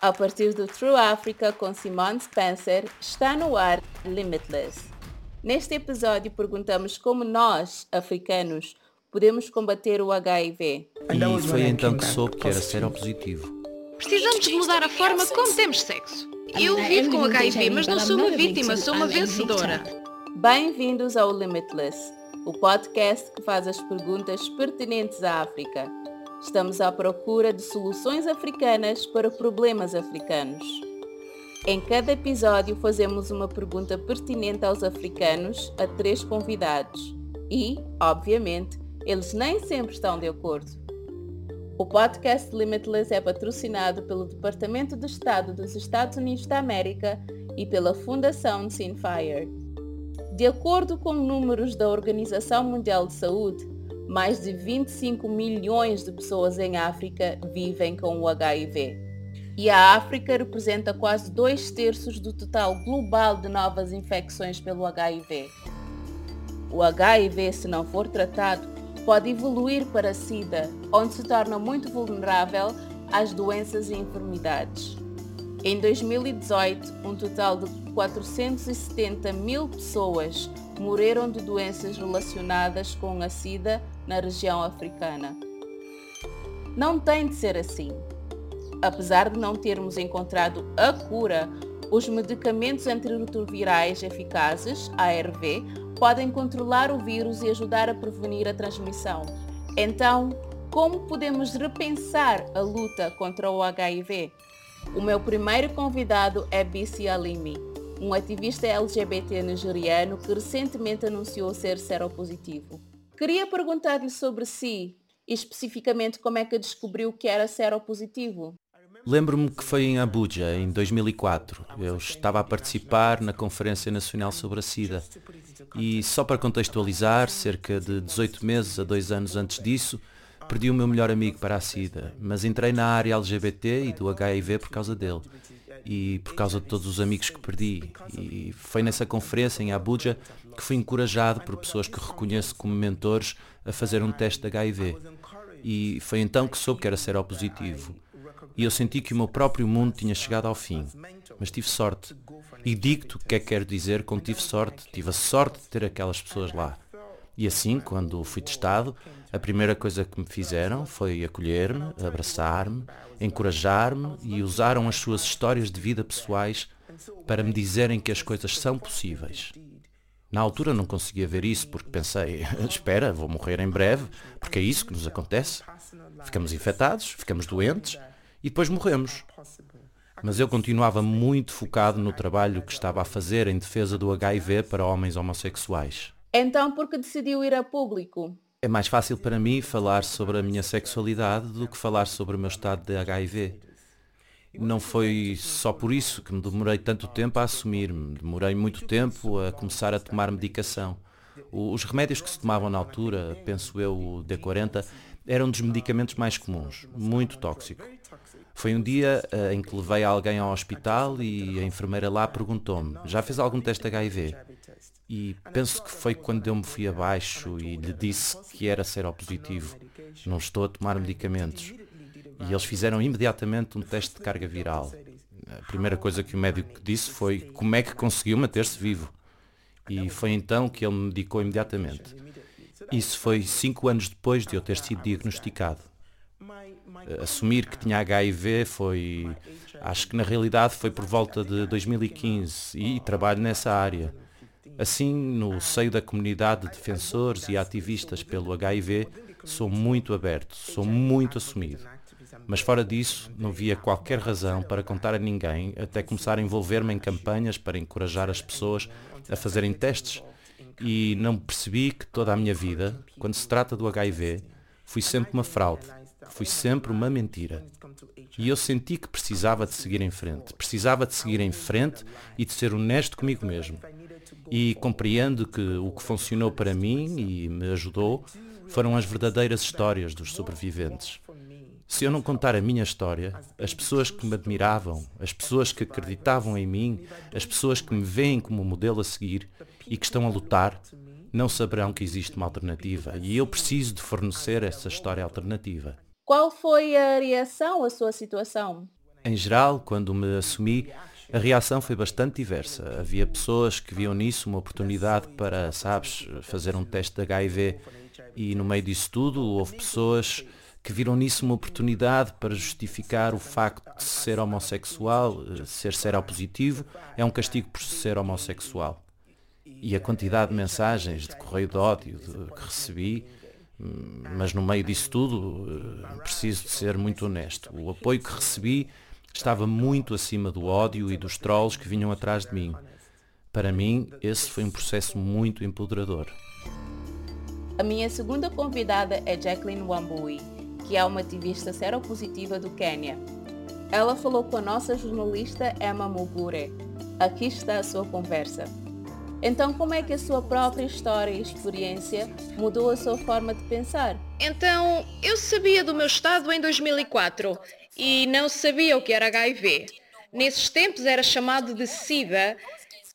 A partir do True Africa com Simone Spencer, está no ar Limitless. Neste episódio perguntamos como nós, africanos, podemos combater o HIV. E foi então que soube que era seropositivo. Precisamos de mudar a forma como temos sexo. Eu vivo com HIV, mas não sou uma vítima, sou uma vencedora. Bem-vindos ao Limitless, o podcast que faz as perguntas pertinentes à África. Estamos à procura de soluções africanas para problemas africanos. Em cada episódio fazemos uma pergunta pertinente aos africanos a três convidados e, obviamente, eles nem sempre estão de acordo. O podcast Limitless é patrocinado pelo Departamento de Estado dos Estados Unidos da América e pela Fundação Sinfire. De acordo com números da Organização Mundial de Saúde, mais de 25 milhões de pessoas em África vivem com o HIV. E a África representa quase dois terços do total global de novas infecções pelo HIV. O HIV, se não for tratado, pode evoluir para SIDA, onde se torna muito vulnerável às doenças e enfermidades. Em 2018, um total de 470 mil pessoas morreram de doenças relacionadas com a SIDA na região africana. Não tem de ser assim. Apesar de não termos encontrado a cura, os medicamentos antirretrovirais eficazes, ARV, podem controlar o vírus e ajudar a prevenir a transmissão. Então, como podemos repensar a luta contra o HIV? O meu primeiro convidado é Bisi Alimi, um ativista LGBT nigeriano que recentemente anunciou ser seropositivo. Queria perguntar-lhe sobre si, e especificamente como é que descobriu que era seropositivo. Lembro-me que foi em Abuja, em 2004. Eu estava a participar na Conferência Nacional sobre a SIDA. E só para contextualizar, cerca de 18 meses a dois anos antes disso, perdi o meu melhor amigo para a SIDA, mas entrei na área LGBT e do HIV por causa dele e por causa de todos os amigos que perdi. E foi nessa conferência em Abuja que fui encorajado por pessoas que reconheço como mentores a fazer um teste de HIV. E foi então que soube que era seropositivo. E eu senti que o meu próprio mundo tinha chegado ao fim. Mas tive sorte. E digo-te o que é que quero dizer com tive sorte. Tive a sorte de ter aquelas pessoas lá. E assim, quando fui testado, a primeira coisa que me fizeram foi acolher-me, abraçar-me, encorajar-me e usaram as suas histórias de vida pessoais para me dizerem que as coisas são possíveis. Na altura não conseguia ver isso porque pensei, espera, vou morrer em breve, porque é isso que nos acontece. Ficamos infectados, ficamos doentes e depois morremos. Mas eu continuava muito focado no trabalho que estava a fazer em defesa do HIV para homens homossexuais. Então, por que decidiu ir a público? É mais fácil para mim falar sobre a minha sexualidade do que falar sobre o meu estado de HIV. Não foi só por isso que me demorei tanto tempo a assumir-me. Demorei muito tempo a começar a tomar medicação. Os remédios que se tomavam na altura, penso eu, o D40, eram dos medicamentos mais comuns, muito tóxico. Foi um dia uh, em que levei alguém ao hospital e a enfermeira lá perguntou-me, já fez algum teste HIV? E penso que foi quando eu me fui abaixo e lhe disse que era seropositivo. Não estou a tomar medicamentos. E eles fizeram imediatamente um teste de carga viral. A primeira coisa que o médico disse foi como é que conseguiu manter-se vivo. E foi então que ele me medicou imediatamente. Isso foi cinco anos depois de eu ter sido diagnosticado. Assumir que tinha HIV foi, acho que na realidade foi por volta de 2015 e trabalho nessa área. Assim, no seio da comunidade de defensores e ativistas pelo HIV, sou muito aberto, sou muito assumido. Mas fora disso, não via qualquer razão para contar a ninguém até começar a envolver-me em campanhas para encorajar as pessoas a fazerem testes. E não percebi que toda a minha vida, quando se trata do HIV, fui sempre uma fraude, fui sempre uma mentira. E eu senti que precisava de seguir em frente, precisava de seguir em frente e de ser honesto comigo mesmo e compreendo que o que funcionou para mim e me ajudou foram as verdadeiras histórias dos sobreviventes. Se eu não contar a minha história, as pessoas que me admiravam, as pessoas que acreditavam em mim, as pessoas que me veem como modelo a seguir e que estão a lutar, não saberão que existe uma alternativa. E eu preciso de fornecer essa história alternativa. Qual foi a reação à sua situação? Em geral, quando me assumi, a reação foi bastante diversa. Havia pessoas que viam nisso uma oportunidade para, sabes, fazer um teste de HIV e no meio disso tudo houve pessoas que viram nisso uma oportunidade para justificar o facto de ser homossexual, eh, ser seropositivo, é um castigo por ser homossexual. E a quantidade de mensagens de correio de ódio que recebi, hum, mas no meio disso tudo, eh, preciso de ser muito honesto. O apoio que recebi estava muito acima do ódio e dos trolls que vinham atrás de mim. Para mim, esse foi um processo muito empoderador. A minha segunda convidada é Jacqueline Wambui, que é uma ativista seropositiva do Quênia. Ela falou com a nossa jornalista Emma Mugure. Aqui está a sua conversa. Então, como é que a sua própria história e experiência mudou a sua forma de pensar? Então, eu sabia do meu estado em 2004 e não sabia o que era HIV. Nesses tempos era chamado de SIDA.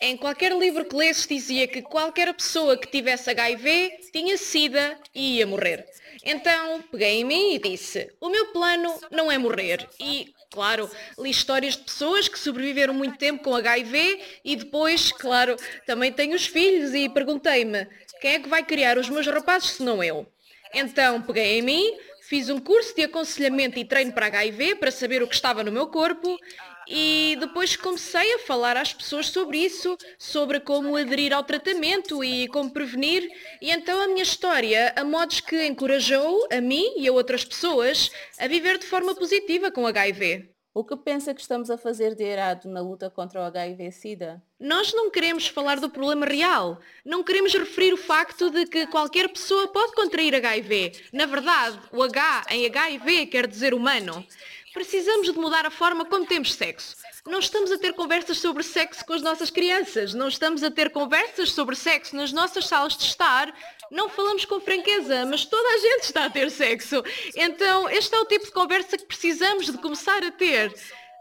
Em qualquer livro que lesse dizia que qualquer pessoa que tivesse HIV tinha SIDA e ia morrer. Então peguei em mim e disse, o meu plano não é morrer. E, claro, li histórias de pessoas que sobreviveram muito tempo com HIV e depois, claro, também tenho os filhos e perguntei-me, quem é que vai criar os meus rapazes se não eu? Então peguei em mim, Fiz um curso de aconselhamento e treino para HIV para saber o que estava no meu corpo e depois comecei a falar às pessoas sobre isso, sobre como aderir ao tratamento e como prevenir. E então a minha história, a modos que encorajou a mim e a outras pessoas a viver de forma positiva com HIV. O que pensa que estamos a fazer de errado na luta contra o HIV-Sida? Nós não queremos falar do problema real. Não queremos referir o facto de que qualquer pessoa pode contrair HIV. Na verdade, o H em HIV quer dizer humano. Precisamos de mudar a forma como temos sexo. Não estamos a ter conversas sobre sexo com as nossas crianças. Não estamos a ter conversas sobre sexo nas nossas salas de estar não falamos com franqueza, mas toda a gente está a ter sexo. Então, este é o tipo de conversa que precisamos de começar a ter.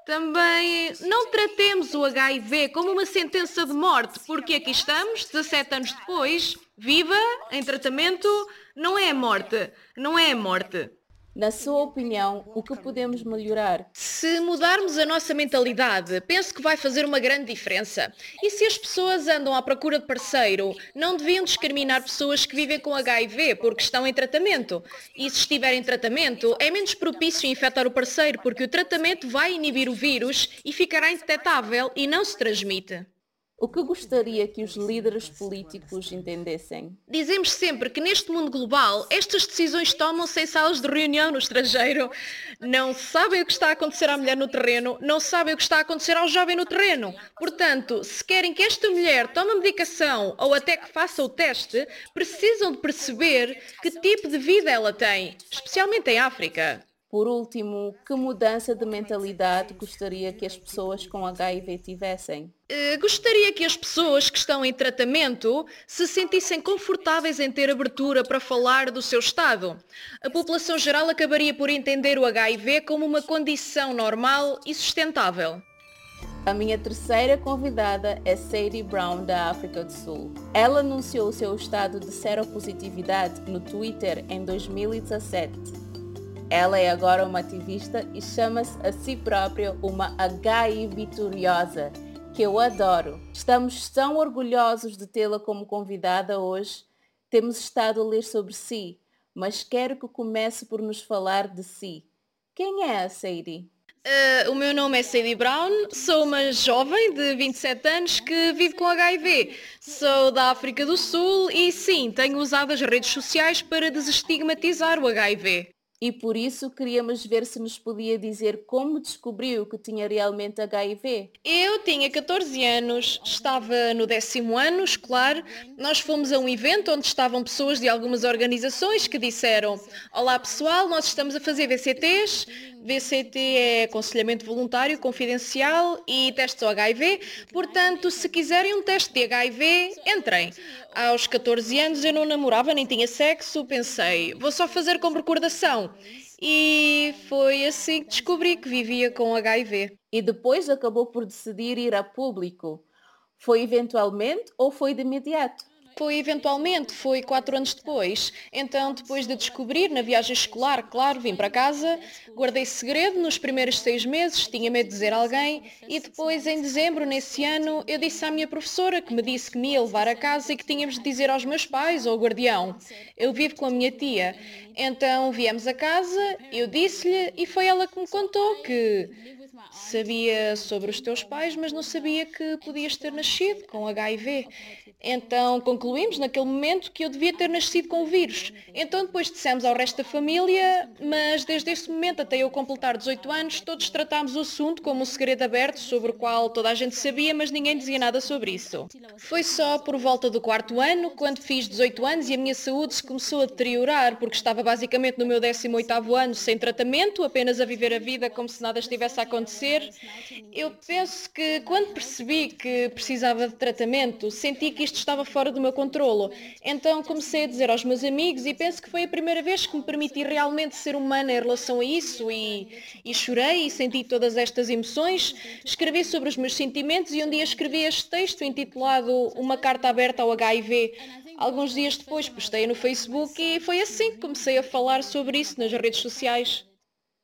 Também não tratemos o HIV como uma sentença de morte, porque aqui estamos, 17 anos depois, viva, em tratamento, não é morte, não é morte. Na sua opinião, o que podemos melhorar? Se mudarmos a nossa mentalidade, penso que vai fazer uma grande diferença. E se as pessoas andam à procura de parceiro, não deviam discriminar pessoas que vivem com HIV porque estão em tratamento. E se estiverem em tratamento, é menos propício infectar o parceiro porque o tratamento vai inibir o vírus e ficará indetetável e não se transmite. O que gostaria que os líderes políticos entendessem? Dizemos sempre que neste mundo global estas decisões tomam-se em salas de reunião no estrangeiro. Não sabem o que está a acontecer à mulher no terreno, não sabem o que está a acontecer ao jovem no terreno. Portanto, se querem que esta mulher tome medicação ou até que faça o teste, precisam de perceber que tipo de vida ela tem, especialmente em África. Por último, que mudança de mentalidade gostaria que as pessoas com HIV tivessem? Uh, gostaria que as pessoas que estão em tratamento se sentissem confortáveis em ter abertura para falar do seu estado. A população geral acabaria por entender o HIV como uma condição normal e sustentável. A minha terceira convidada é Sadie Brown, da África do Sul. Ela anunciou o seu estado de seropositividade no Twitter em 2017 ela é agora uma ativista e chama-se a si própria uma HI vitoriosa, que eu adoro. Estamos tão orgulhosos de tê-la como convidada hoje. Temos estado a ler sobre si, mas quero que comece por nos falar de si. Quem é a Sadie? Uh, o meu nome é Sadie Brown, sou uma jovem de 27 anos que vive com HIV. Sou da África do Sul e sim, tenho usado as redes sociais para desestigmatizar o HIV e por isso queríamos ver se nos podia dizer como descobriu que tinha realmente HIV. Eu tinha 14 anos, estava no décimo ano escolar. Nós fomos a um evento onde estavam pessoas de algumas organizações que disseram Olá pessoal, nós estamos a fazer VCTs. VCT é aconselhamento voluntário, confidencial e testes ao HIV. Portanto, se quiserem um teste de HIV, entrem. Aos 14 anos eu não namorava nem tinha sexo, pensei, vou só fazer como recordação. E foi assim que descobri que vivia com HIV. E depois acabou por decidir ir a público. Foi eventualmente ou foi de imediato? Foi eventualmente, foi quatro anos depois. Então, depois de descobrir na viagem escolar, claro, vim para casa, guardei segredo nos primeiros seis meses, tinha medo de dizer a alguém e depois, em dezembro, nesse ano, eu disse à minha professora que me disse que me ia levar a casa e que tínhamos de dizer aos meus pais ou ao guardião. Eu vivo com a minha tia. Então viemos a casa, eu disse-lhe e foi ela que me contou que sabia sobre os teus pais, mas não sabia que podias ter nascido com HIV. Então concluímos naquele momento que eu devia ter nascido com o vírus. Então depois dissemos ao resto da família, mas desde esse momento até eu completar 18 anos, todos tratámos o assunto como um segredo aberto sobre o qual toda a gente sabia, mas ninguém dizia nada sobre isso. Foi só por volta do quarto ano, quando fiz 18 anos e a minha saúde se começou a deteriorar, porque estava basicamente no meu 18º ano sem tratamento, apenas a viver a vida como se nada estivesse a acontecer. Eu penso que quando percebi que precisava de tratamento, senti que isto estava fora do meu controlo. Então comecei a dizer aos meus amigos e penso que foi a primeira vez que me permiti realmente ser humana em relação a isso e, e chorei e senti todas estas emoções. Escrevi sobre os meus sentimentos e um dia escrevi este texto intitulado Uma Carta Aberta ao HIV. Alguns dias depois postei no Facebook e foi assim que comecei a falar sobre isso nas redes sociais.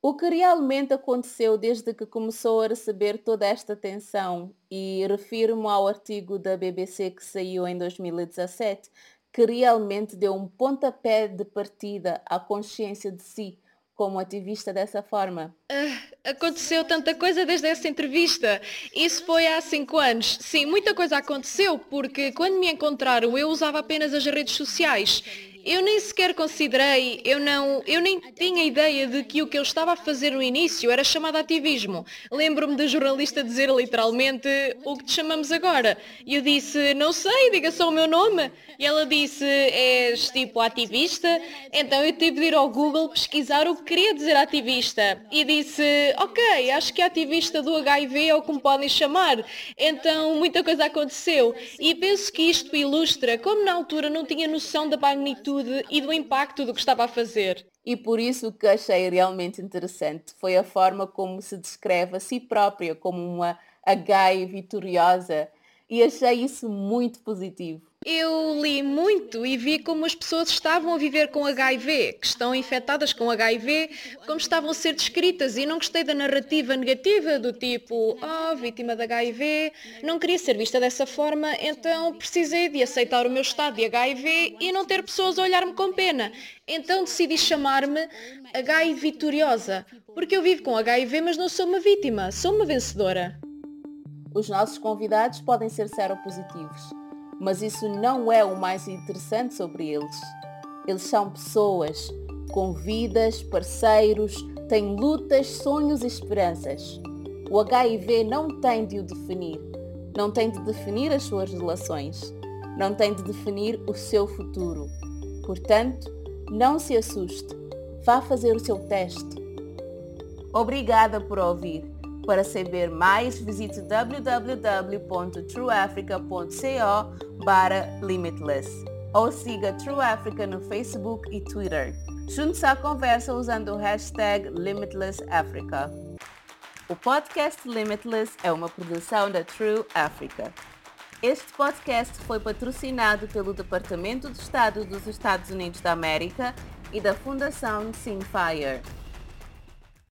O que realmente aconteceu desde que começou a receber toda esta atenção, e refiro-me ao artigo da BBC que saiu em 2017, que realmente deu um pontapé de partida à consciência de si como ativista dessa forma? Uh, aconteceu tanta coisa desde essa entrevista. Isso foi há cinco anos. Sim, muita coisa aconteceu, porque quando me encontraram eu usava apenas as redes sociais eu nem sequer considerei, eu não, eu nem tinha ideia de que o que eu estava a fazer no início era chamado ativismo. Lembro-me da jornalista dizer literalmente o que te chamamos agora. E eu disse, não sei, diga só o meu nome. E ela disse, és tipo ativista? Então eu tive de ir ao Google pesquisar o que queria dizer ativista. E disse, ok, acho que ativista do HIV é o que me podem chamar. Então muita coisa aconteceu. E penso que isto ilustra como na altura não tinha noção da magnitude atitude e do impacto do que estava a fazer. E por isso o que achei realmente interessante foi a forma como se descreve a si própria como uma H vitoriosa e achei isso muito positivo. Eu li muito e vi como as pessoas estavam a viver com HIV, que estão infectadas com HIV, como estavam a ser descritas e não gostei da narrativa negativa do tipo, oh, vítima de HIV, não queria ser vista dessa forma, então precisei de aceitar o meu estado de HIV e não ter pessoas a olhar-me com pena. Então decidi chamar-me HIV vitoriosa, porque eu vivo com HIV, mas não sou uma vítima, sou uma vencedora. Os nossos convidados podem ser seropositivos mas isso não é o mais interessante sobre eles. Eles são pessoas com vidas, parceiros, têm lutas, sonhos e esperanças. O HIV não tem de o definir, não tem de definir as suas relações, não tem de definir o seu futuro. Portanto, não se assuste, vá fazer o seu teste. Obrigada por ouvir. Para saber mais, visite www.trueafrica.co barra limitless ou siga True Africa no Facebook e Twitter. Junte-se à conversa usando o hashtag LimitlessAfrica. O podcast Limitless é uma produção da True Africa. Este podcast foi patrocinado pelo Departamento de Estado dos Estados Unidos da América e da Fundação Simfire.